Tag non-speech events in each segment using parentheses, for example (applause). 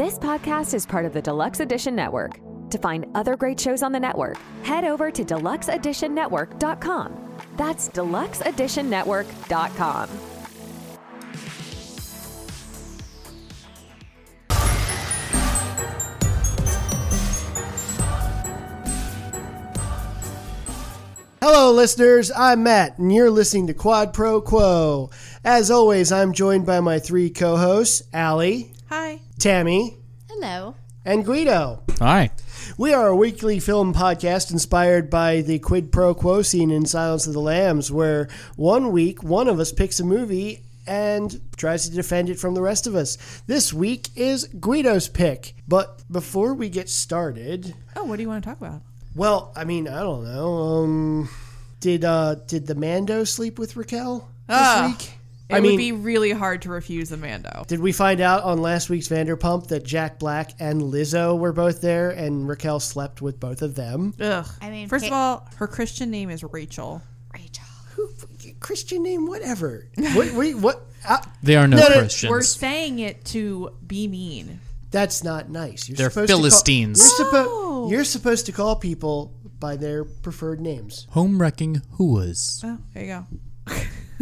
This podcast is part of the Deluxe Edition Network. To find other great shows on the network, head over to deluxeeditionnetwork.com. That's deluxeeditionnetwork.com. Hello, listeners. I'm Matt, and you're listening to Quad Pro Quo. As always, I'm joined by my three co hosts, Allie, Hi. Tammy, Hello. and Guido. Hi. We are a weekly film podcast inspired by the quid pro quo scene in Silence of the Lambs, where one week one of us picks a movie and tries to defend it from the rest of us. This week is Guido's pick. But before we get started, Oh, what do you want to talk about? well, I mean, I don't know. Um, did uh, did the Mando sleep with Raquel this Ah. week? It I would be really hard to refuse Amando. did we find out on last week's Vanderpump that Jack Black and Lizzo were both there, and Raquel slept with both of them? Ugh. I mean, first of all, her Christian name is Rachel. Rachel. Who Christian name? Whatever. what? Wait, what? Uh, They are no, No, no, Christians. We're saying it to be mean. that's not nice. You're They're supposed to call- Philistines. you're, suppo- Oh. you're supposed to call people by their preferred names. Home wrecking whoas. Oh, there you go.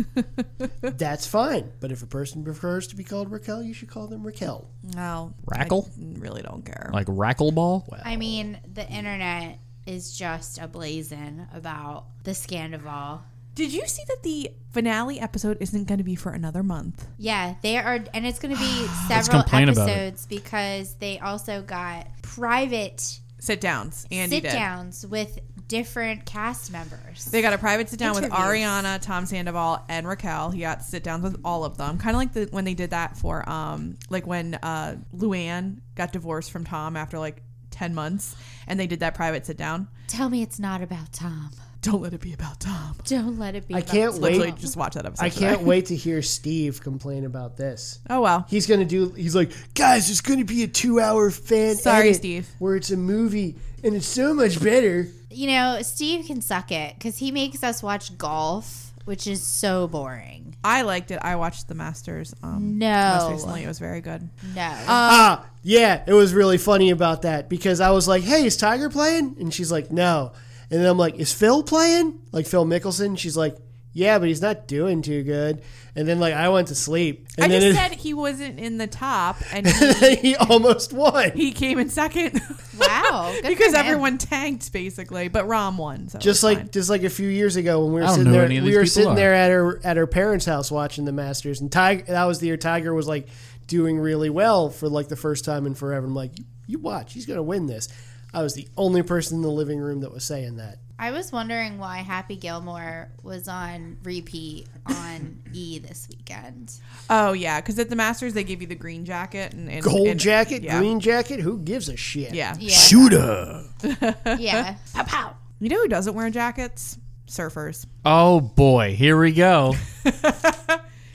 (laughs) That's fine. But if a person prefers to be called Raquel, you should call them Raquel. No. Rackle? I really don't care. Like rackleball? I mean, the internet is just ablazing about the Scandoval. Did you see that the finale episode isn't going to be for another month? Yeah, they are, and it's going to be (sighs) several complain about it. episodes because they also got private Sit downs. Andy sit did. downs with different cast members. They got a private sit down with Interviews. Ariana, Tom Sandoval, and Raquel. He got sit downs with all of them. Kind of like the, when they did that for, um, like when uh, Luann got divorced from Tom after like 10 months and they did that private sit down. Tell me it's not about Tom. Don't let it be about Tom. Don't let it be. I about can't Tom. Literally wait. just watch that episode. I can't (laughs) wait to hear Steve complain about this. Oh, well. He's gonna do. He's like, guys, there's gonna be a two-hour fan. Sorry, edit Steve. Where it's a movie and it's so much better. You know, Steve can suck it because he makes us watch golf, which is so boring. I liked it. I watched The Masters. Um, No. Most recently, it was very good. No. Ah, yeah, it was really funny about that because I was like, "Hey, is Tiger playing?" And she's like, "No." And then I'm like, "Is Phil playing?" Like Phil Mickelson. She's like, "Yeah, but he's not doing too good." And then like I went to sleep, and I then just it, said he wasn't in the top and (laughs) he, he almost won. he came in second. (laughs) wow. Because for him. everyone tanked basically, but Rahm won. So just like fine. just like a few years ago when we were I don't sitting know there, any of we these were people sitting are. there at her at her parents' house watching the Masters, and Tiger that was the year Tiger was like doing really well for like the first time in forever. I'm like, you, you watch, he's gonna win this. I was the only person in the living room that was saying that. I was wondering why Happy Gilmore was on repeat on (laughs) E this weekend. oh yeah, because at the Masters they give you the green jacket and, and Gold and- jacket, yeah. green jacket, who gives a shit? Yeah. Yeah. Shooter. (laughs) (laughs) Yeah. pow pow. You know who doesn't wear jackets? Surfers. Oh boy, here we go.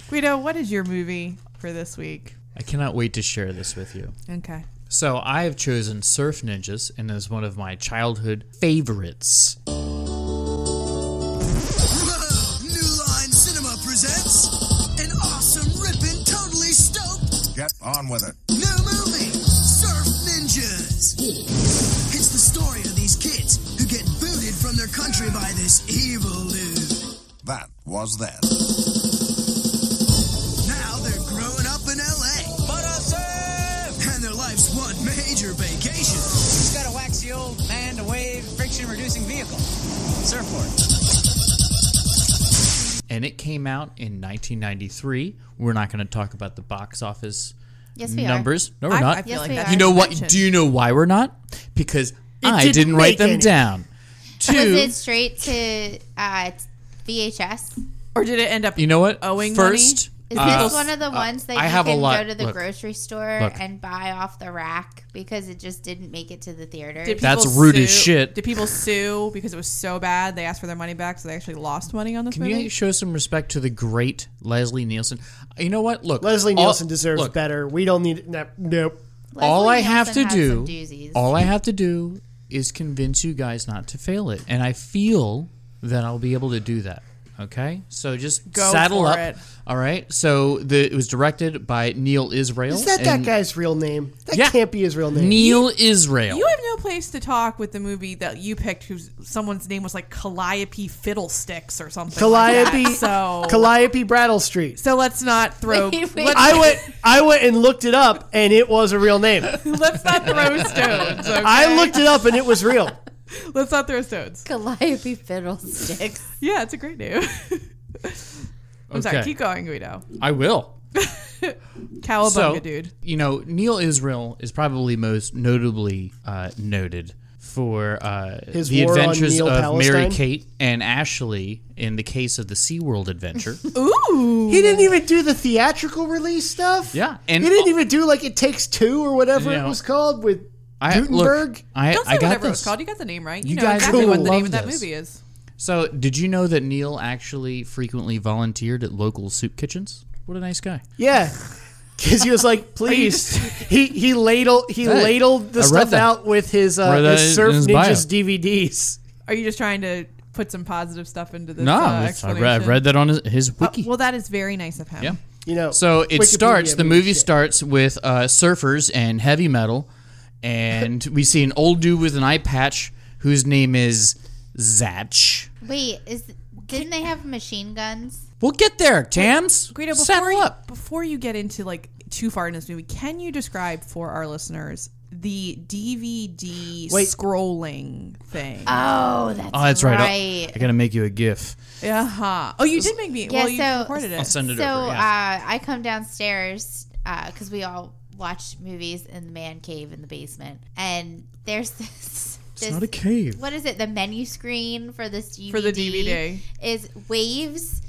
Guido, what is your movie for this week? I cannot wait to share this with you. Okay. So I have chosen Surf Ninjas and is one of my childhood favorites. New Line Cinema presents an awesome, ripping, totally stoked Get on with it. new movie, Surf Ninjas. It's the story of these kids who get booted from their country by this evil dude. That was then. Surfboard. And it came out in 1993. We're not going to talk about the box office Yes, we numbers. No, we're I, not. I feel Yes, like we that's are. you know what? Do you know why we're not? Because I didn't didn't write them any. down. (laughs) Was Two. it straight to uh, VHS? Or did it end up You know what? owing First, Is uh, this one of the ones that I you have a can lot- go to the look, grocery store look. and buy off the rack because it just didn't make it to the theater? That's people rude as shit. Did people sue because it was so bad they asked for their money back, so they actually lost money on this Can movie? you show some respect to the great Leslie Nielsen? You know what? Look, Leslie all- Nielsen deserves look, better. We don't need no, nope. all Leslie I have to Nielsen has some do, all I have to do is convince you guys not to fail it, and I feel that I'll be able to do that. Okay, so just Go saddle for up. it. All right. So the it was directed by Neal Israel. Is that that and- guy's real name? That Yeah. can't be his real name. Neal Israel. You have no place to talk with the movie that you picked, whose someone's name was like Calliope Fiddlesticks or something. like Calliope, that. So, Calliope Brattle Street. so let's not throw. Wait, wait. Let's, I went, I went and looked it up, and it was a real name. (laughs) let's not throw stones. Okay? I looked it up, and it was real. (laughs) Let's not throw stones. Calliope Fiddlesticks. (laughs) Yeah, it's a great name. (laughs) I'm sorry. Keep going, Guido. I will. Cowabunga, so, dude. you know, Neal Israel is probably most notably uh, noted for uh, His the adventures of Palestine? Mary Kate and Ashley in the case of the SeaWorld adventure. Ooh. He didn't even do the theatrical release stuff. Yeah, and- he didn't even do like it takes two or whatever You it was called with I, Guttenberg. Look, I, Don't say I got whatever it was this. called. You got the name right. You, You know guys exactly what the name love of that this. movie is. So, did you know that Neal actually frequently volunteered at local soup kitchens? What a nice guy. Yeah. Because he was like, (laughs) please. he he ladled he Hey, layed the I read stuff that. out with his uh, Read that his in Surf his Ninjas bio. DVDs. Are you just trying to put some positive stuff into this? No, uh, it's- I read, I explanation? read that on his, his Uh, wiki. well, that is very nice of him. yeah. You know. So it Wikipedia starts. The means movie shit. starts with uh, surfers and heavy metal, and we see an old dude with an eye patch whose name is Zatch. Wait, is didn't they have machine guns? We'll get there, Tams. Guido, before Saddle you, up. before you get into like too far in this movie, can you describe for our listeners the DVD Wait. scrolling thing? Oh, that's, Oh, that's right. right. I'll- gotta make you a GIF. uh-huh. Oh, you did make me. Yeah, well, you so- recorded it. I'll send it so over. Yeah. uh, I come downstairs because we all watch movies in the man cave in the basement, and there's (laughs) this. this not a cave. What is it? The menu screen for this DVD For the DVD. is waves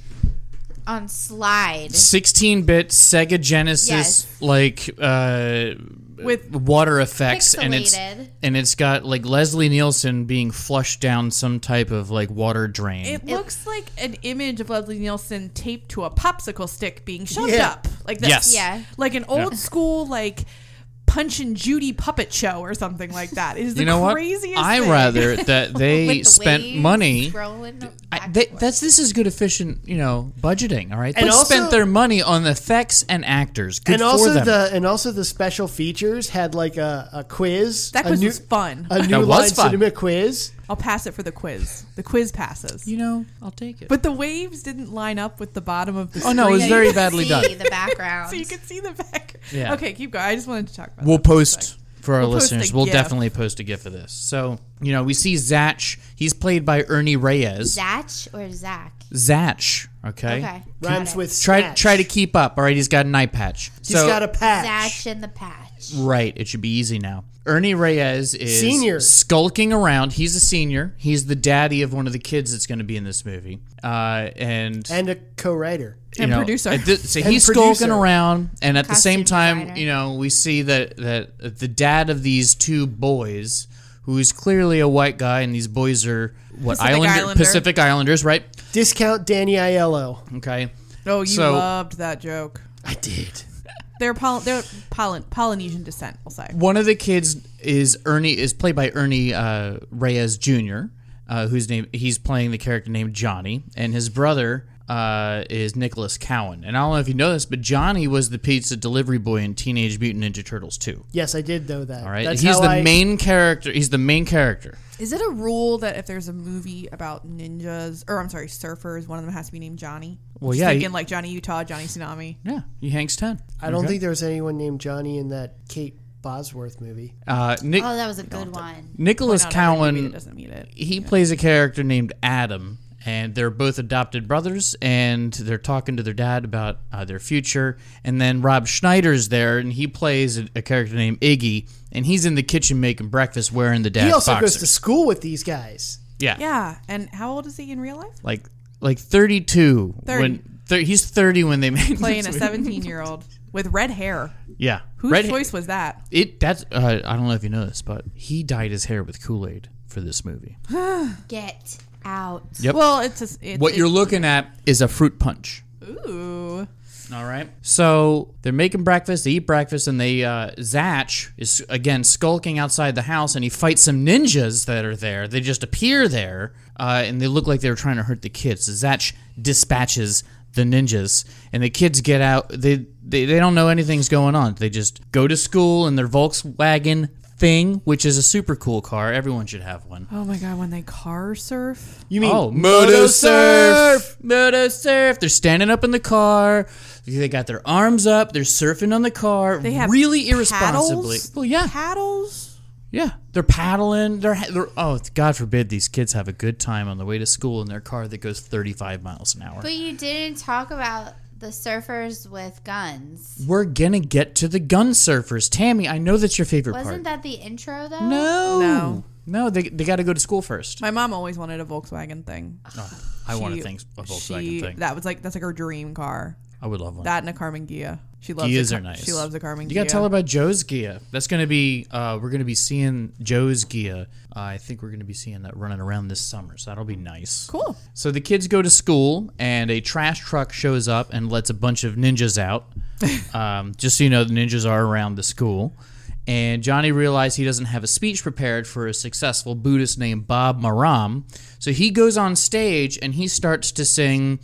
on slide. 16-bit Sega Genesis Yes. like uh, With water effects, and it's and it's got like Leslie Nielsen being flushed down some type of like water drain. it looks like an image of Leslie Nielsen taped to a popsicle stick being shoved Yeah. up like this. Yes. Yeah. like an old school like Punch and Judy puppet show or something like that. It is the you know what? craziest. I thing. rather (laughs) that they the spent money. scrolling I, they, that's this is good efficient, you know, budgeting. All right, And they also- spent their money on effects and actors. Good and for also them. the and also the special features had like a, a quiz. That a quiz new, was fun. A (laughs) new That was line fun. cinema quiz. I'll pass it for the quiz. The quiz passes. you know, I'll take it. But the waves didn't line up with the bottom of the Oh, no, it was screen. very You could badly see done. The background. (laughs) so you could see the back. Yeah. Okay, keep going. I just wanted to talk about we'll that for a post sec. for our We'll post a listeners. We'll GIF. definitely post a gif of this. So you know, we see Zatch. He's played by Ernie Reyes. Zatch or Zach? Zatch. Okay. Okay. Rhymes Got it. with Try snatch. try to keep up. All right. He's got an eye patch. He's got a patch. Zatch and the patch. Right. It should be easy now. Ernie Reyes is Senior. skulking around. He's a senior. He's the daddy of one of the kids that's going to be in this movie. Uh, and and a co-writer. And know, producer. at so And he's skulking around, and at the same time, designer. you know, we see that that the dad of these two boys, who is clearly a white guy, and these boys are what Pacific Islander, Islander. Pacific Islanders, right? Discount Danny Aiello. Okay. Oh, you So- loved that joke. I did. They're Poly- they're Poly- Polynesian descent. We'll say. One of the kids is Ernie is played by Ernie uh, Reyes Jr., uh, whose name he's playing the character named Johnny, and his brother uh, is Nicolas Cowan. And I don't know if you know this, but Johnny was the pizza delivery boy in Teenage Mutant Ninja Turtles 2. Yes, I did know that. All right, That's he's how the I- main character. He's the main character. Is it a rule that if there's a movie about ninjas, or I'm sorry, surfers, one of them has to be named Johnny? Well, Just yeah, thinking he- like Johnny Utah, Johnny Tsunami. Yeah, he hangs ten. I don't Okay. think there was anyone named Johnny in that Kate Bosworth movie. Uh, Nick, Oh, that was a good one. Nicholas Point out every movie Cowan. doesn't meet it. He plays a character named Adam, and they're both adopted brothers, and they're talking to their dad about uh, their future. And then Rob Schneider's there, and he plays a, a character named Iggy, and he's in the kitchen making breakfast wearing the dad's he also boxers. goes to school with these guys. yeah, Yeah, and how old is he in real life? like like thirty two. 30. When thir- he's thirty when they (laughs) made Playing a this movie. 17 year old with red hair. Yeah, Whose Red- choice was that? It that's uh, I don't know if you know this, but he dyed his hair with Kool Aid for this movie. (sighs) Get out. Yep. Well, it's a, it's what it's, you're looking at is a fruit punch. Ooh. All right. So they're making breakfast. They eat breakfast, and they uh, Zatch is again skulking outside the house, and he fights some ninjas that are there. They just appear there, uh, and they look like they were trying to hurt the kids. So Zatch dispatches the ninjas, and the kids get out. They, they they don't know anything's going on. They just go to school in their Volkswagen thing, which is a super cool car. Everyone should have one. Oh my god, when they car surf. You mean Oh, moto surf, moto surf. They're standing up in the car. They got their arms up. They're surfing on the car. They have really irresponsibly. Well, yeah, Paddles? yeah. They're paddling. They're, they're oh, God forbid these kids have a good time on the way to school in their car that goes 35 miles an hour. But you didn't talk about the surfers with guns. We're gonna get to the gun surfers, Tammy. I know that's your favorite Wasn't part. that the intro though? no, No. no. They, they got to go to school first. My mom always wanted a Volkswagen thing. Oh, I want She- to think a Volkswagen she- thing. That was like that's like her dream car. I would love one. That and a Karmann Ghia. She loves Ghias a, are Car- nice. She loves a Karmann Ghia. You gotta tell her about Joe's Ghia. That's gonna be. Uh, we're gonna be seeing Joe's Ghia. Uh, I think we're gonna be seeing that running around this summer, so that'll be nice. Cool. So the kids go to school, and a trash truck shows up and lets a bunch of ninjas out. (laughs) um, just so you know, the ninjas are around the school. And Johnny realized he doesn't have a speech prepared for a successful Buddhist named Bob Maram. So he goes on stage and he starts to sing.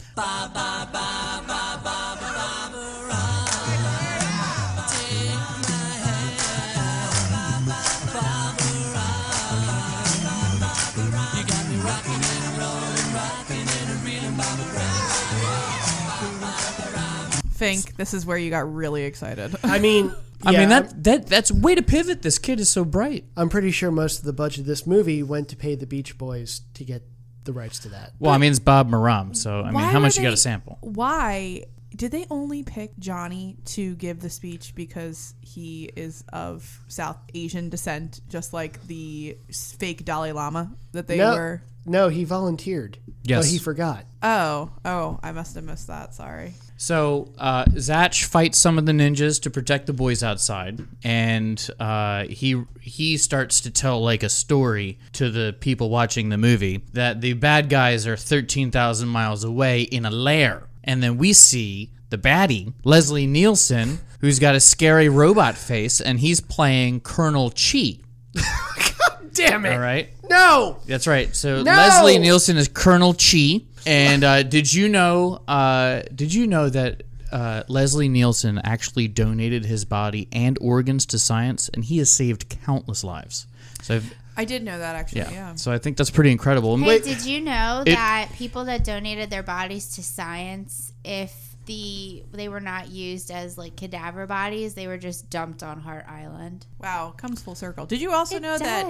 Fink, this is where you got really excited. I mean, (laughs) I yeah, mean I'm- that that that's way to pivot. This kid is so bright. I'm pretty sure most of the budget of this movie went to pay the Beach Boys to get the rights to that. Well, I mean, it's Bob Maram, so I mean, how were much you got they- to sample? Why did they only pick Johnny to give the speech because he is of South Asian descent, just like the fake Dalai Lama that they no, were? no, he volunteered. Yes. but he forgot. Oh, oh, I must have missed that. Sorry. So uh, Zatch fights some of the ninjas to protect the boys outside, and uh, he he starts to tell like a story to the people watching the movie that the bad guys are thirteen thousand miles away in a lair, and then we see the baddie Leslie Nielsen, who's got a scary robot face, and he's playing Colonel Chi. (laughs) God damn it! All right. No, That's right. So No! Leslie Nielsen is Colonel Chi, and uh, did you know? Uh, did you know that uh, Leslie Nielsen actually donated his body and organs to science, and he has saved countless lives. So I've, I did know that actually. yeah. Yeah. so I think that's pretty incredible. Hey, wait- did you know It- that people that donated their bodies to science, if the they were not used as like cadaver bodies, they were just dumped on Hart Island. Wow, comes full circle. Did you also It know that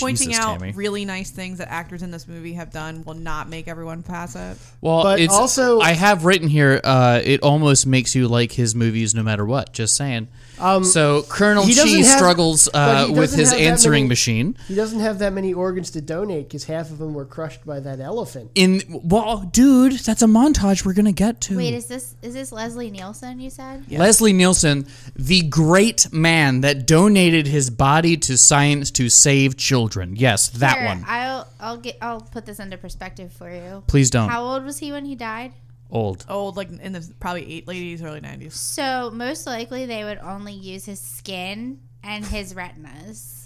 pointing Jesus, out Tammy. really nice things that actors in this movie have done will not make everyone pass it? well, But it's also- I have written here. Uh, it almost makes you like his movies no matter what. Just saying. so Colonel Um, he Chi have- struggles uh, with his answering many- machine. he doesn't have that many organs to donate because half of them were crushed by that elephant. In well, dude, that's a montage we're gonna get to. Wait, is this is this Leslie Nielsen? You said. Leslie Nielsen, the great man that donated his body to science to save children. Yes, that Here, one. I'll I'll get I'll put this into perspective for you. Please don't. How old was he when he died? Old. Old, like in the probably eight, late 80s, early 90s. So most likely they would only use his skin and his retinas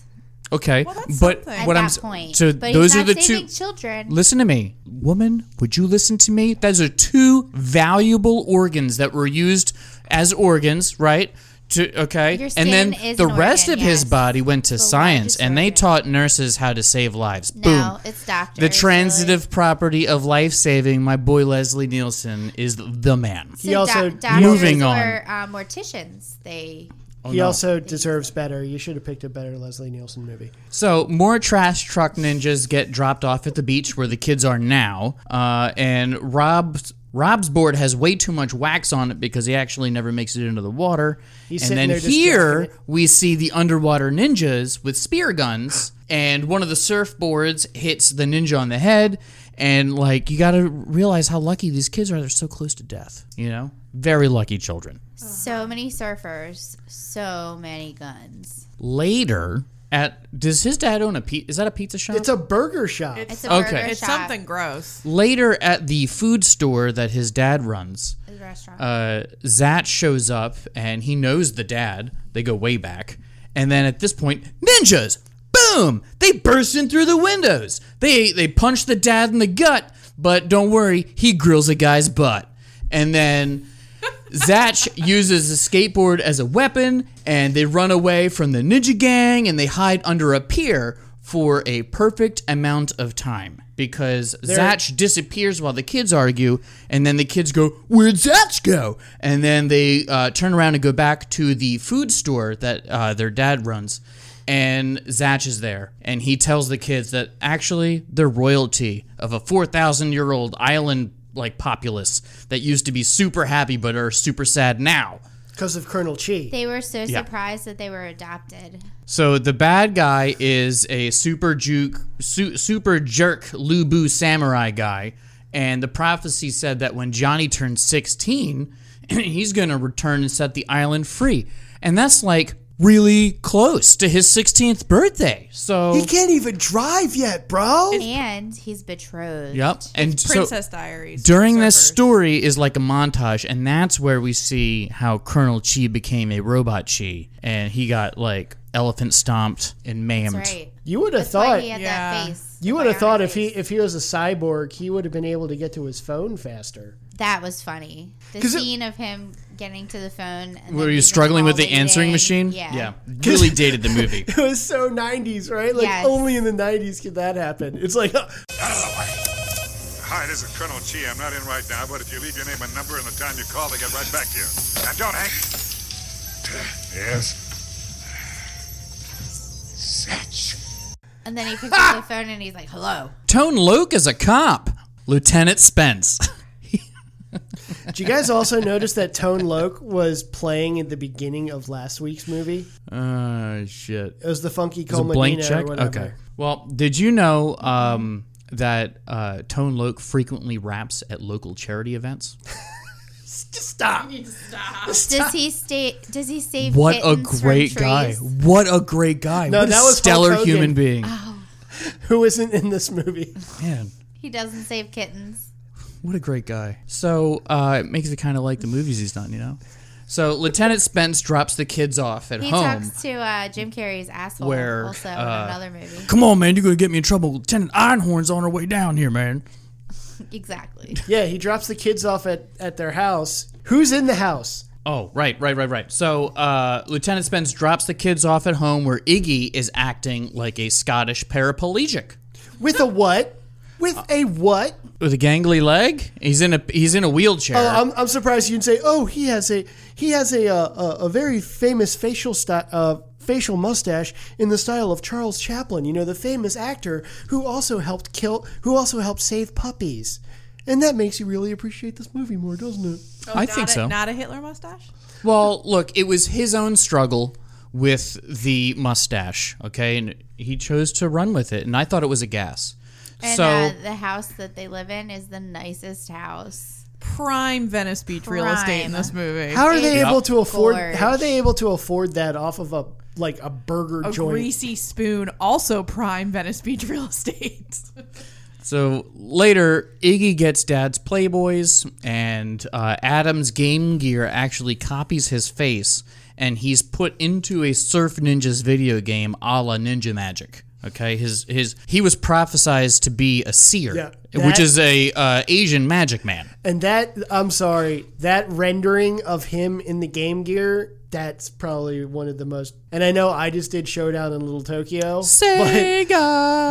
Okay, Well, that's but something. what that I'm s- point. so but those are the two. children. Listen to me, woman. Would you listen to me? Those are two valuable organs that were used as organs, right? To, okay, Your and then is the an rest organ, of his body went to The science, and they organ. taught nurses how to save lives. no, Boom. it's doctors. The really. transitive property of life saving, my boy Leslie Nielsen is the man. So He also- doc- doctors Moving on. or uh, morticians. They he no. also deserves better. You should have picked a better Leslie Nielsen movie. So more trash truck ninjas get dropped off at the beach where the kids are now, uh, and Rob's Rob's board has way too much wax on it because he actually never makes it into the water. He's and then here we see the underwater ninjas with spear guns, and one of the surfboards hits the ninja on the head. And like you got to realize how lucky these kids are; they're so close to death. You know, very lucky children. so many surfers, so many guns. Later, at does his dad own a pizza? Is that a pizza shop? It's a burger shop. It's a Okay. burger It's shop. something gross. Later at the food store that his dad runs, It's a restaurant. uh, Zach shows up and he knows the dad. They go way back. And then at this point, ninjas! Boom! They burst in through the windows. They they punch the dad in the gut, but don't worry, he grills a guy's butt. And then (laughs) Zach uses a skateboard as a weapon, and they run away from the ninja gang and they hide under a pier for a perfect amount of time because Zach disappears while the kids argue, and then the kids go, "Where'd Zach go?" And then they uh, turn around and go back to the food store that uh, their dad runs, and Zach is there, and he tells the kids that actually they're royalty of a four thousand year old island like populace that used to be super happy but are super sad now. because of Colonel Chi. they were so Yeah. surprised that they were adopted. So the bad guy is a super juke, su- super jerk Lubu samurai guy, and the prophecy said that when Johnny turns 16, (clears throat) he's going to return and set the island free, and that's like really close to his 16th birthday. So he can't even drive yet, bro. And he's betrothed. yep, and so Princess Diaries. during this Surfers. story is like a montage, and that's where we see how Colonel Chi became a robot Chi, and he got like elephant stomped and maimed. That's right. You would have That's why thought he had Yeah. that face. you would have thought if he if he was a cyborg, he would have been able to get to his phone faster. that was funny. The 'Cause it- scene of him getting to the phone. And Were you struggling with the answering waiting. machine? Yeah. Yeah. (laughs) Really dated the movie. (laughs) It was so 90s, right? Like Yes. only in the 90s could that happen. It's like Out of the way. Hi, this is Colonel Chi. I'm not in right now, but if you leave your name and number and the time you call, they get right back to you. And don't, Hank. Yes. Satch. And then he picks up the phone and he's like, "Hello." Tone Loc is a cop. Lieutenant Spence. (laughs) Did you guys also notice that Tone Loc was playing at the beginning of last week's movie? Oh shit. It was the Funky Is blank check? or whatever. Okay. Well, did you know um, that uh, Tone Loc frequently raps at local charity events? (laughs) Just stop. Does he stay? Does he save? What a kittens from great guy! trees? What a great guy! No, what a that was stellar human being. (laughs) Who isn't in this movie? Man, He doesn't save kittens. What a great guy. So uh, it makes it kind of like the movies he's done, you know? So Lieutenant Spence drops the kids off at home. He home. talks to uh, Jim Carrey's asshole. Where, also in uh, another movie. Come on, man, you're going to get me in trouble. Lieutenant Einhorn's on her way down here, man. (laughs) Exactly. (laughs) Yeah, he drops the kids off at, at their house. Who's in the house? Oh, right, right, right, right. So uh, Lieutenant Spence drops the kids off at home where Iggy is acting like a Scottish paraplegic. With a what? With a what? With a gangly leg? He's in a he's in a wheelchair. Oh, I'm, I'm surprised you didn't say. Oh, he has a he has a uh, a, a very famous facial sti- uh, facial mustache in the style of Charles Chaplin. You know, the famous actor who also helped kill, who also helped save puppies. And that makes you really appreciate this movie more, doesn't it? Oh, I not think a, so. Not a Hitler mustache. Well, look, it was his own struggle with the mustache, okay? And he chose to run with it, and I thought it was a gas. And so, uh, the house that they live in is the nicest house. Prime Venice Beach real estate in this movie. How are they It's able to afford? gorge. How are they able to afford that off of a like a burger a joint? greasy spoon, also prime Venice Beach (laughs) real estate. so later, Iggy gets Dad's Playboys, and uh, Adam's Game Gear actually copies his face, and he's put into a Surf Ninjas video game a la Ninja Magic. Okay, his his he was prophesized to be a seer, Yeah, which is a uh, Asian magic man. And that I'm sorry, that rendering of him in the Game Gear, that's probably one of the most. And I know I just did Showdown in Little Tokyo, Sega.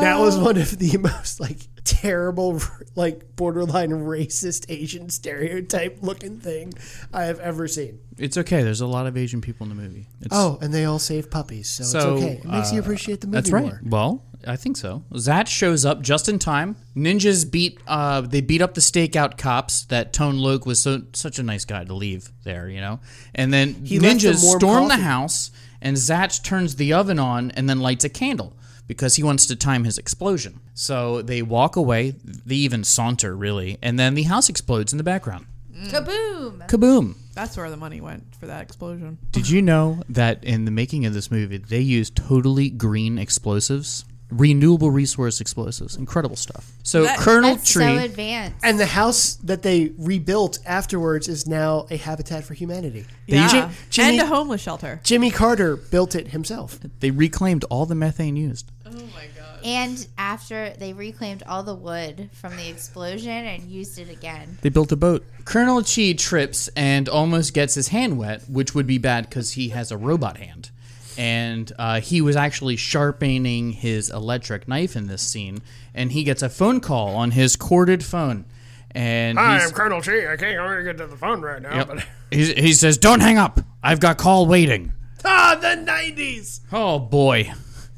that was one of the (laughs) most like terrible, like borderline racist Asian stereotype looking thing I have ever seen. It's okay. There's a lot of Asian people in the movie. It's, Oh, and they all save puppies, so, So, it's okay. It makes you uh, appreciate the movie That's right. more. Well, I think so. Zach shows up just in time. Ninjas beat uh they beat up the stakeout cops that Tone Loc was so such a nice guy to leave there, you know. And then He ninjas them warm storm the house and Zach turns the oven on and then lights a candle because he wants to time his explosion. So they walk away, they even saunter really, and then the house explodes in the background. Kaboom! Kaboom! That's where the money went for that explosion. Did you know that in the making of this movie, they used totally green explosives, renewable resource explosives? Incredible stuff. So That- Colonel That's Tree, so advanced. And the house that they rebuilt afterwards is now a Habitat for Humanity. Yeah. Ji- Jimmy- and a homeless shelter. Jimmy Carter built it himself. they reclaimed all the methane used. Oh my god. And after they reclaimed all the wood from the explosion and used it again. They built a boat. Colonel Chi trips and almost gets his hand wet, which would be bad because he has a robot hand. And uh, he was actually sharpening his electric knife in this scene, and he gets a phone call on his corded phone. And he's, all I'm Colonel Chi. I can't really get to the phone right now. Yep. (laughs) He's, he says, "Don't hang up. I've got call waiting." Ah, the 90s! Oh boy.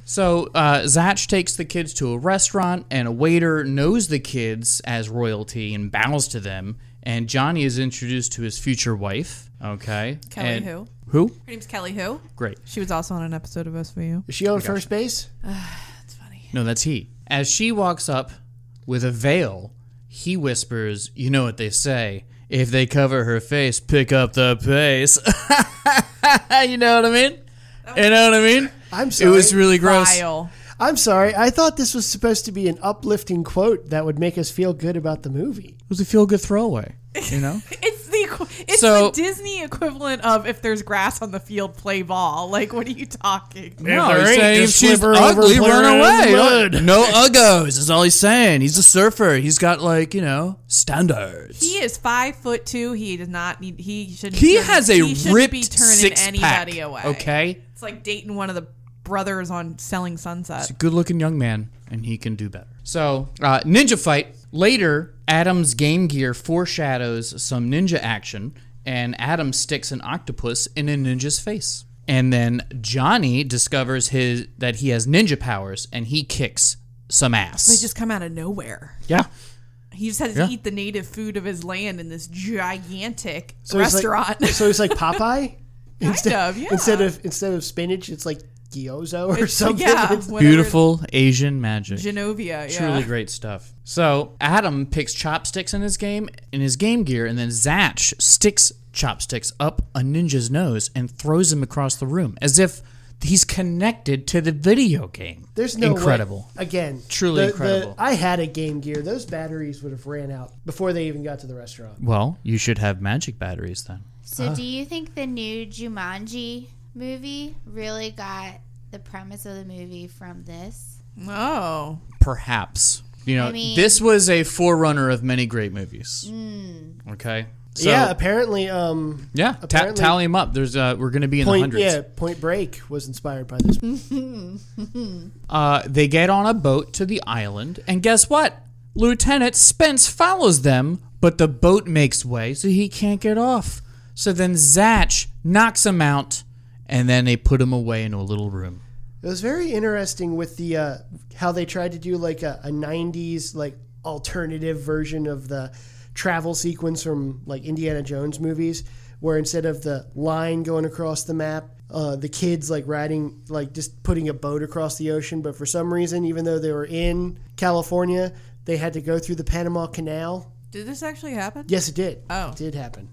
So uh, Zatch takes the kids to a restaurant, and a waiter knows the kids as royalty and bows to them. And Johnny is introduced to his future wife. Okay. Kelly And- who? Who? Her name's Kelly Hu? Great. She was also on an episode of SVU. Is she on first base? (sighs) That's funny. No, that's he. As she walks up with a veil, he whispers, "You know what they say." If they cover her face, pick up the pace. (laughs) you know what I mean? Oh. You know what I mean? I'm sorry. It sorry. was really gross. Vile. I'm sorry. I thought this was supposed to be an uplifting quote that would make us feel good about the movie. It was a feel good throwaway. You know? (laughs) It's the it's So- the Disney equivalent of if there's grass on the field, play ball. Like, what are you talking? No, there he's saying if she's slip her over, ugly, run away. No (laughs) uggos is all he's saying. He's a surfer. He's got like you know standards. He is five foot two. He does not need. He should. He has a he ripped be turning six anybody pack. away. Okay, it's like dating one of the brothers on Selling Sunset. he's a good-looking young man, and he can do better. So, uh, ninja fight later. Adam's Game Gear foreshadows some ninja action, and Adam sticks an octopus in a ninja's face. And then Johnny discovers his that he has ninja powers, and he kicks some ass. They just come out of nowhere. yeah. He just has Yeah. to eat the native food of his land in this gigantic So he's like- restaurant. so it's like Popeye? (laughs) instead, of, yeah. Instead of instead of spinach, it's like gyozo or It's- something. yeah, It's- Beautiful Asian magic. Genovia. Yeah. Truly great stuff. So Adam picks chopsticks in his game in his game gear, and then Zatch sticks chopsticks up a ninja's nose and throws him across the room as if he's connected to the video game. There's no way- incredible. Again, Truly the- the- incredible. I had a Game Gear. Those batteries would have ran out before they even got to the restaurant. Well, you should have magic batteries then. So, do you think the new Jumanji movie really got the premise of the movie from this? Oh. Perhaps. You know, I mean- this was a forerunner of many great movies. Okay. So, yeah, apparently, um, yeah. Ta- apparently- tally them up. There's uh, we're going to be in the Point hundreds. yeah, Point Break was inspired by this. (laughs) Uh, they get on a boat to the island, and guess what? Lieutenant Spence follows them, but the boat makes way, so he can't get off. So then Zatch knocks him out, and then they put him away in a little room. It was very interesting with the uh, how they tried to do like a, a '90s like alternative version of the travel sequence from like Indiana Jones movies, where instead of the line going across the map, uh, the kids like riding like just putting a boat across the ocean. But for some reason, even though they were in California, they had to go through the Panama Canal. Did this actually happen? Yes, it did. Oh. it did happen.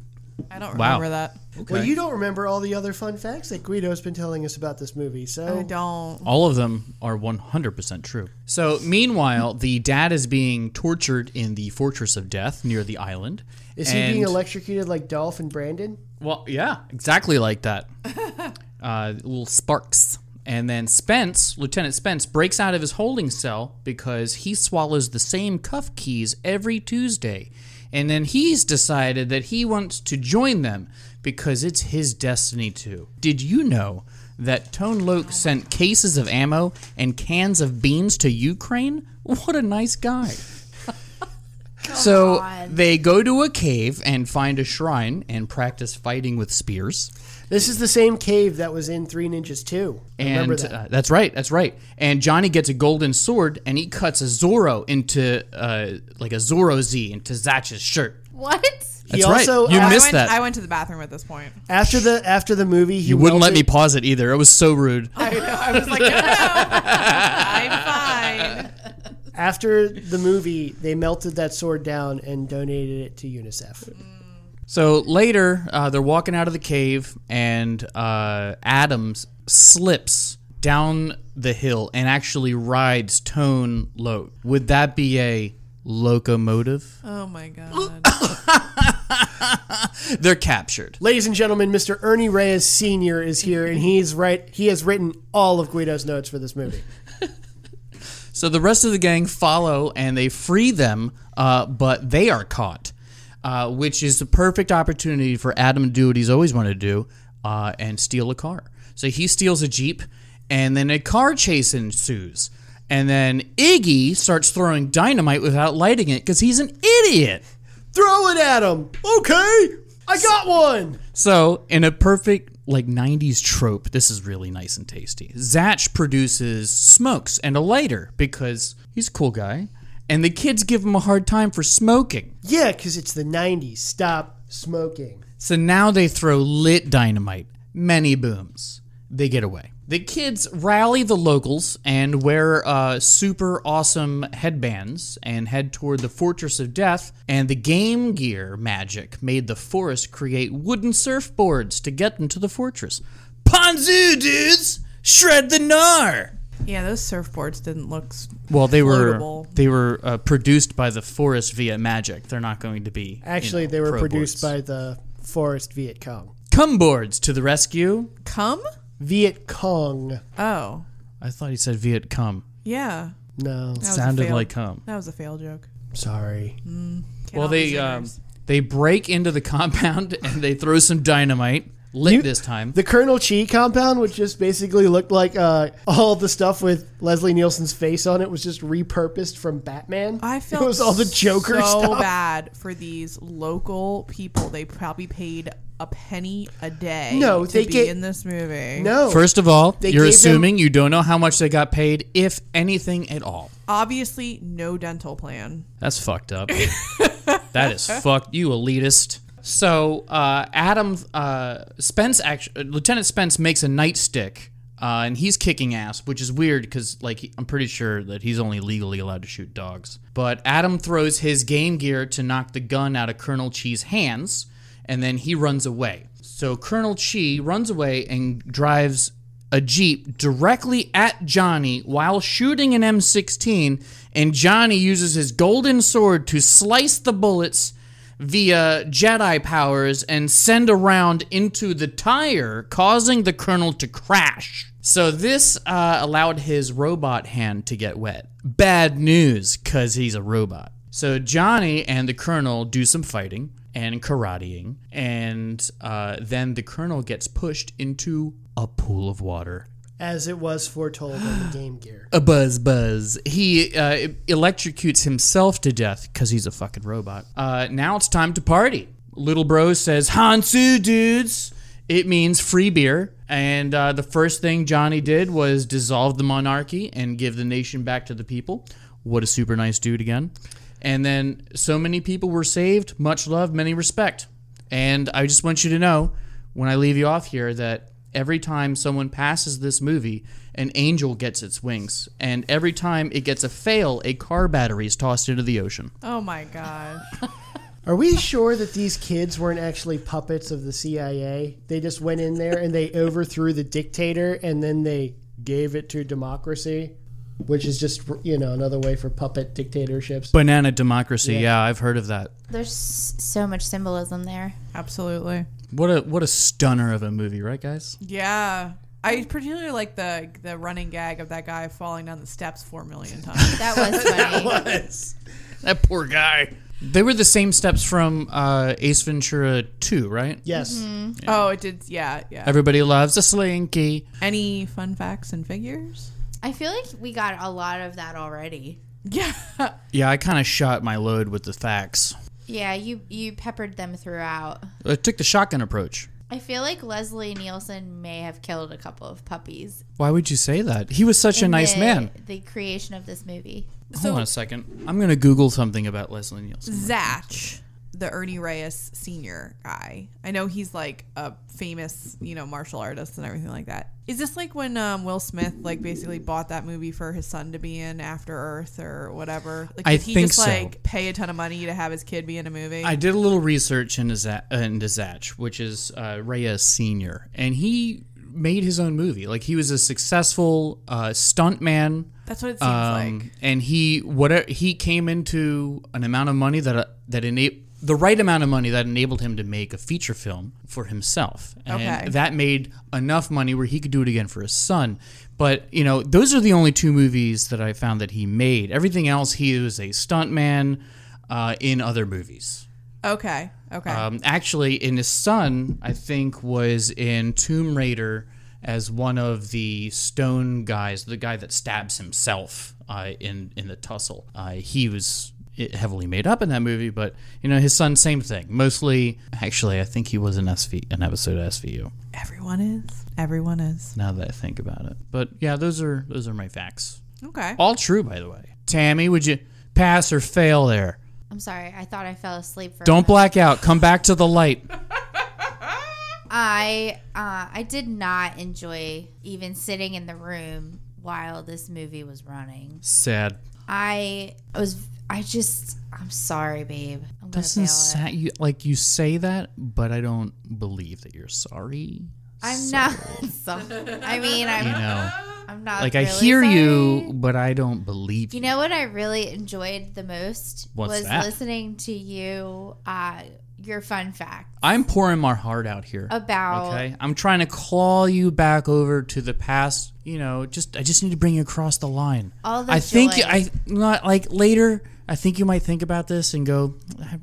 I don't Wow. remember that. Well, you don't remember all the other fun facts that Guido's been telling us about this movie, so I don't. All of them are 100% true. So, meanwhile, the dad is being tortured in the Fortress of Death near the island. Is he being And- electrocuted like Dolph and Brandon? Well, yeah, exactly like that. (laughs) uh, little sparks. And then Spence, Lieutenant Spence, breaks out of his holding cell because he swallows the same cuff keys every Tuesday. And then he's decided that he wants to join them because it's his destiny to. Did you know that Tone Loc sent cases of ammo and cans of beans to Ukraine? What a nice guy. (laughs) so on. they go to a cave and find a shrine and practice fighting with spears. This is the same cave that was in Three Ninjas 2. I remember And that. uh, that's right, that's right. And Johnny gets a golden sword and he cuts a Zorro into uh, like a Zorro Z into Zatch's shirt. What? He That's also- right. You I I missed went, that. I went to the bathroom at this point. after the after the movie, he you wouldn't let me pause it either. It was so rude. I, know, I was like, no, I'm fine. After the movie, they melted that sword down and donated it to UNICEF. So later, uh, they're walking out of the cave, and uh, Adams slips down the hill and actually rides Tone Loc. Would that be a locomotive? Oh my god. (laughs) They're captured. Ladies and gentlemen, Mr. Ernie Reyes Sr. is here, and he's right. He has written all of Guido's notes for this movie. (laughs) So the rest of the gang follow and they free them, uh, but they are caught, uh, which is the perfect opportunity for Adam to do what he's always wanted to do uh, and steal a car. So he steals a Jeep, and then a car chase ensues. And then Iggy starts throwing dynamite without lighting it because he's an idiot. Throw it at him. Okay, I got one. So, in a perfect like 90s trope, this is really nice and tasty. Zatch produces smokes and a lighter because he's a cool guy, and the kids give him a hard time for smoking. Yeah, because it's the '90s. Stop smoking. So now they throw lit dynamite, many booms. They get away. The kids rally the locals and wear uh, super awesome headbands and head toward the Fortress of Death. And the Game Gear magic made the forest create wooden surfboards to get them to the fortress. Ponzu, dudes! Shred the gnar! Yeah, those surfboards didn't look. Well, they were they were uh, produced by the forest via magic. They're not going to be you Actually, know, they were pro produced boards. by the Forest Viet Cong. Come boards to the rescue. Come? Viet Cong. Oh, I thought he said Viet Cum. yeah. No, That Sounded like cum. That was a fail joke. sorry. Can't Well, they um, they break into the (laughs) compound and they throw some dynamite, lit You- this time. The Colonel Chi compound, which just basically looked like uh, all the stuff with Leslie Nielsen's face on it, was just repurposed from Batman. I felt it was all the Joker so stuff. bad for these local people. They probably paid a penny a day. No, to they be get- in this movie. No, First of all, They you're gave them- assuming you don't know how much they got paid, if anything at all. obviously no dental plan. That's fucked up. (laughs) that is fucked. You elitist. So uh, Adam uh, Spence, actually, Lieutenant Spence makes a nightstick, uh, and he's kicking ass, which is weird because, like, I'm pretty sure that he's only legally allowed to shoot dogs. But Adam throws his game gear to knock the gun out of Colonel Chi's hands, and then he runs away. So Colonel Chi runs away and drives a Jeep directly at Johnny while shooting an M16, and Johnny uses his golden sword to slice the bullets via Jedi powers and send around into the tire, causing the Colonel to crash. So this uh, allowed his robot hand to get wet. Bad news, because he's a robot. So Johnny and the Colonel do some fighting and karateing, and uh, then the Colonel gets pushed into a pool of water. As it was foretold on the Game Gear. (gasps) A buzz buzz. He uh, electrocutes himself to death because he's a fucking robot. Uh, now it's time to party. Little bro says, Hansu dudes. It means free beer. And uh, the first thing Johnny did was dissolve the monarchy and give the nation back to the people. What a super nice dude again. And then so many people were saved. Much love, many respect. And I just want you to know when I leave you off here that every time someone passes this movie, an angel gets its wings. And every time it gets a fail, a car battery is tossed into the ocean. Oh my god. (laughs) Are we sure that these kids weren't actually puppets of the CIA? They just went in there and they overthrew the dictator and then they gave it to democracy, which is just, you know, another way for puppet dictatorships. Banana democracy. Yeah, I've heard of that. There's so much symbolism there. Absolutely. What a what a stunner of a movie, right, guys? Yeah. I particularly like the the running gag of that guy falling down the steps four million (laughs) times. That was (laughs) funny. That poor guy. They were the same steps from uh, Ace Ventura 2, right? Yes. Oh, it did. Yeah, yeah. Everybody loves a slinky. Any fun facts and figures? I feel like we got a lot of that already. Yeah. Yeah, I kind of shot my load with the facts. Yeah, you you peppered them throughout. I took the shotgun approach. I feel like Leslie Nielsen may have killed a couple of puppies. Why would you say that? He was such a in nice the- man. The creation of this movie. Hold on a second. I'm going to Google something about Leslie Nielsen. Zatch the Ernie Reyes senior guy. I know he's like a famous, you know, martial artist and everything like that. Is this like when um, Will Smith like basically bought that movie for his son to be in After Earth or whatever? Like, I did he think just so. like pay a ton of money to have his kid be in a movie? I did a little research into Zach, uh, into Zach which is uh, Reyes Senior, and he made his own movie. Like he was a successful uh, stuntman. That's what it seems um, like. And he whatever he came into an amount of money that uh, that enabled the right amount of money that enabled him to make a feature film for himself, and Okay. that made enough money where he could do it again for his son. But you know, those are the only two movies that I found that he made. Everything else, he was a stuntman uh, in other movies. Okay. Okay. Um, actually, in his son, I think, was in Tomb Raider as one of the stone guys, the guy that stabs himself uh, in in the tussle. Uh, he was heavily made up in that movie, but you know his son, same thing. Mostly, actually, I think he was an SV, an episode of SVU. Everyone is. Everyone is. Now that I think about it, but yeah, those are those are my facts. Okay. All true, by the way. Tammy, would you pass or fail there? I'm sorry. I thought I fell asleep for. Don't minute. black out. Come back to the light. (laughs) I uh, I did not enjoy even sitting in the room while this movie was running. Sad. I was. I just. I'm sorry, babe. I'm doesn't sa- you like you say that, but I don't believe that you're sorry. I'm not. (laughs) So, I mean, I'm. You know, I'm not. like I hear sorry. you, but I don't believe You you. know what I really enjoyed the most What's was that? listening to you. Uh, your fun fact I'm pouring my heart out here. about Okay, I'm trying to claw you back over to the past. You know, just I just need to bring you across the line. All the I think. I not like later. I think you might think about this and go,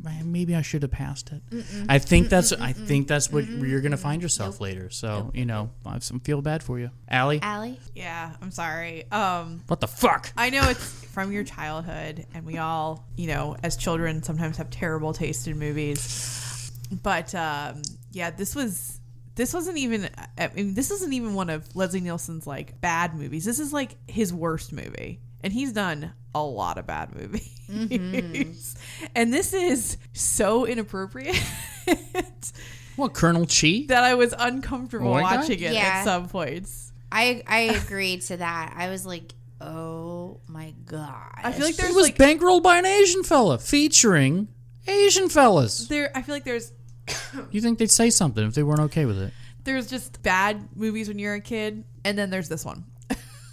"I- maybe I should have passed it. I think that's I think that's what you're gonna find yourself later. So you know, I feel bad for you, Allie. Allie. Yeah. I'm sorry. Um. What the fuck? I know it's (laughs) from your childhood, and we all, you know, as children, sometimes have terrible taste in movies. But um, yeah, this was this wasn't even. I mean, this isn't even one of Leslie Nielsen's like bad movies. This is like his worst movie, and he's done a lot of bad movies. Mm-hmm. (laughs) and this is so inappropriate (laughs) What Colonel Chi? that I was uncomfortable Oh my God. watching it Yeah. at some points. I I agreed to that. I was like, oh my god. I feel like It there's was like bankrolled by an Asian fella, featuring Asian fellas. there. I feel like there's (coughs) You think they'd say something if they weren't okay with it? there's just bad movies when you're a kid, and then there's this one.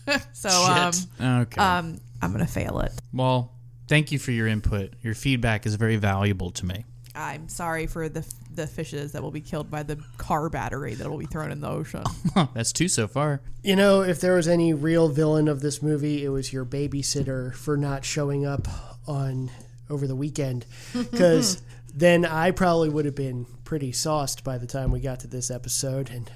(laughs) so um, okay. um, I'm gonna fail it. well, thank you for your input. Your feedback is very valuable to me. I'm sorry for the the fishes that will be killed by the car battery that will be thrown in the ocean. (laughs) That's two so far. You know, if there was any real villain of this movie, it was your babysitter for not showing up on over the weekend. (laughs) Because then I probably would have been pretty sauced by the time we got to this episode, and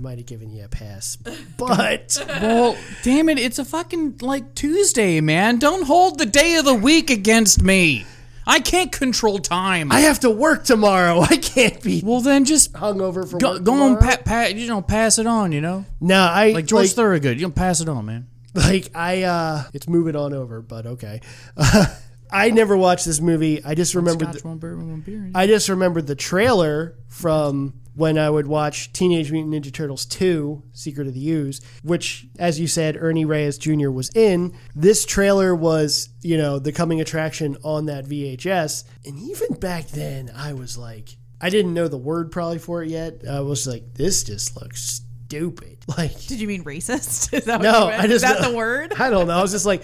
I might have given you a pass. (laughs) But Well, damn it, it's a fucking like Tuesday, man. Don't hold the day of the week against me. I can't control time. I have to work tomorrow. (laughs) I can't be well, then just hungover for go, work go on, tomorrow. pa- pa- you know, pass it on. You know, No, I like George like, Thorogood. You don't pass it on, man. like I uh it's moving on over, but okay. (laughs) I never watched this movie. I just remember Scotch, one bourbon, one beer. I just remembered the trailer from when I would watch Teenage Mutant Ninja Turtles 2, Secret of the Ooze, which, as you said, Ernie Reyes Jr. was in. This trailer was, you know, the coming attraction on that VHS. And even back then, I was like, I didn't know the word probably for it yet. I was like, this just looks stupid. (laughs) Like, Did you mean racist? (laughs) Is that what no, you meant? I just Is that the word? (laughs) I don't know. I was just like,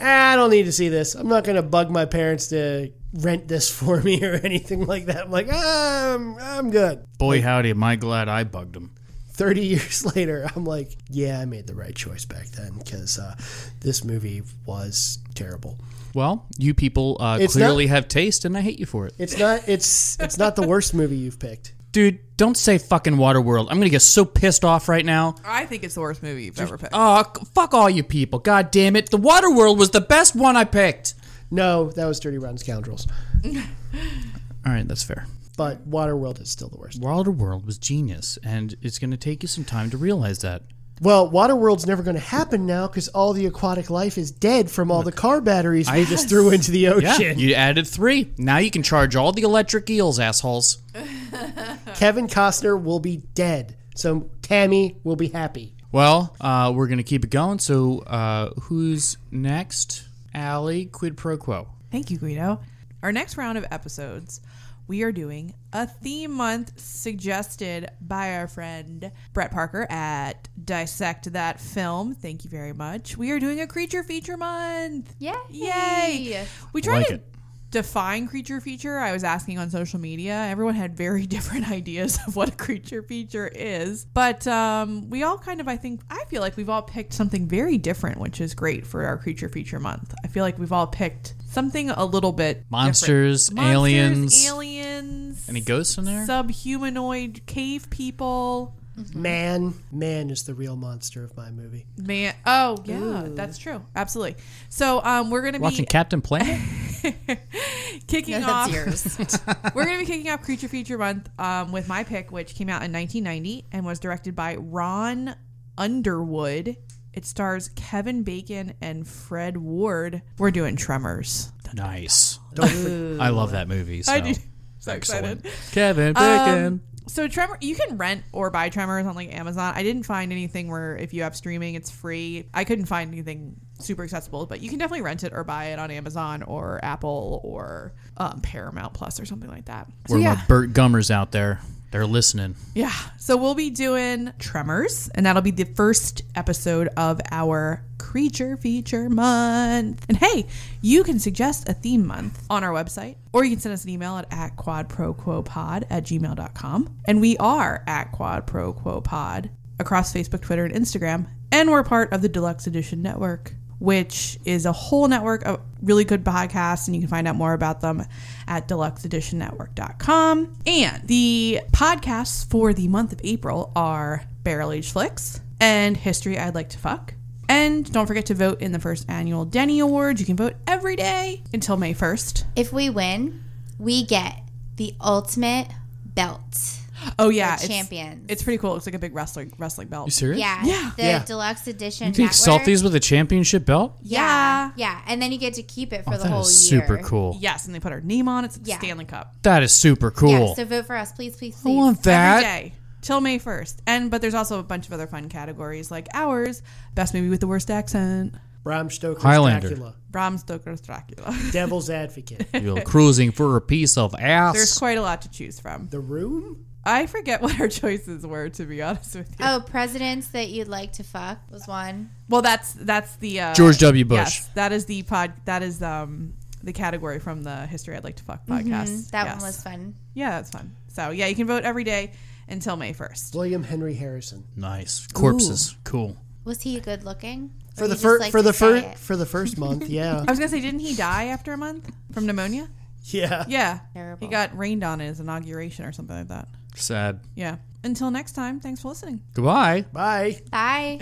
"Ah, I don't need to see this. I'm not gonna bug my parents to rent this (laughs) for me or anything like that. I'm like, ah, I'm, I'm good. Boy, howdy, am I glad I bugged them. 30 (laughs) years later, I'm like, yeah, I made the right choice back then because uh, this movie was terrible. Well, you people uh, clearly not- have taste, and I hate you for it. It's not. It's it's not the worst movie you've picked. Dude, don't say fucking Waterworld. I'm gonna get so pissed off right now. I think it's the worst movie you've ever picked. Oh, c- fuck all you people. God damn it. The Waterworld was the best one I picked. No, that was Dirty Rotten Scoundrels. (laughs) All right, that's fair. But Waterworld is still the worst. Waterworld was genius, and it's gonna take you some time to realize that. Well, Waterworld's never going to happen now because all the aquatic life is dead from all the car batteries we just threw into the Yeah, ocean. you added three. Now you can charge all the electric eels, assholes. (laughs) Kevin Costner will be dead. So Tammy will be happy. Well, uh, we're gonna keep it going. So, uh, who's next? Allie, quid pro quo. Thank you, Guido. Our next round of episodes, we are doing a theme month suggested by our friend Brett Parker at Dissect That Film. Thank you very much. We are doing a creature feature month. Yay! Yay! We tried Like to it. Define creature feature. I was asking on social media. Everyone had very (laughs) different ideas of what a creature feature is. But um, we all kind of, I think, I feel like we've all picked something very different, which is great for our creature feature month. I feel like we've all picked something a little bit Monsters, different. aliens. Monsters, aliens, Any ghosts in there? subhumanoid cave people. Man, man is the real monster of my movie. Man, oh yeah, that's true, absolutely. So um, we're gonna be Watching Captain Planet? (laughs) kicking No, off. yours. (laughs) We're going to be kicking off Creature Feature Month um, with my pick, which came out in 1990 and was directed by Ron Underwood. It stars Kevin Bacon and Fred Ward. We're doing Tremors. nice. Don't I love that movie. So. I do. (laughs) So Excellent. excited. Kevin Um, Bacon. So Tremor, you can rent or buy Tremors on like Amazon. I didn't find anything where if you have streaming, it's free. I couldn't find anything super accessible, but you can definitely rent it or buy it on Amazon or Apple or um, Paramount Plus or something like that. So Where yeah. my Burt Gummers out there, they're listening. Yeah. So we'll be doing Tremors, and that'll be the first episode of our Creature Feature Month. And hey, you can suggest a theme month on our website, or you can send us an email at, at quadproquopod at gmail.com. And we are at quadproquopod across Facebook, Twitter, and Instagram. And we're part of the Deluxe Edition Network which is a whole network of really good podcasts, and you can find out more about them at deluxeeditionnetwork.com. And the podcasts for the month of April are Barrel Age Flicks and History I'd Like to Fuck. And don't forget to vote in the first annual Denny Awards. You can vote every day until May 1st. if we win, we get the ultimate belt. Oh, yeah. For it's- champions. It's pretty cool. It looks like a big wrestling wrestling belt. You serious? Yeah, Yeah. The Yeah. deluxe edition. You take network. Salties with a championship belt? Yeah, yeah, and then you get to keep it for Oh, the whole is year. super cool. Yes, and they put our name on it. It's the Yeah. Stanley Cup. That is super cool. Yeah, so vote for us, please, please, I want that. every day till May 1st. And but there's also a bunch of other fun categories like ours, best movie with the worst accent, Bram Stoker's Highlander. Dracula, Bram Stoker's Dracula. (laughs) Devil's Advocate, You're cruising for a piece of ass. There's quite a lot to choose from. The Room. I forget what our choices were to be honest with you. Oh, presidents that you'd like to fuck was one. Well, that's that's the uh, George W. Bush. Yes, that is the pod. That is um the category from the History I'd Like to Fuck podcast. Mm, That Yes. one was fun. Yeah, that's fun. So yeah, you can vote every day until May 1st. William Henry Harrison. nice. Corpses. Cool. Was he good looking? For Or the you just first like for the first for the first month, yeah, (laughs) I was gonna say, didn't he die after a month from pneumonia? Yeah. Yeah, Terrible. he got rained on at his inauguration or something like that. Sad. Yeah. Until next time, thanks for listening. Goodbye. Bye. Bye.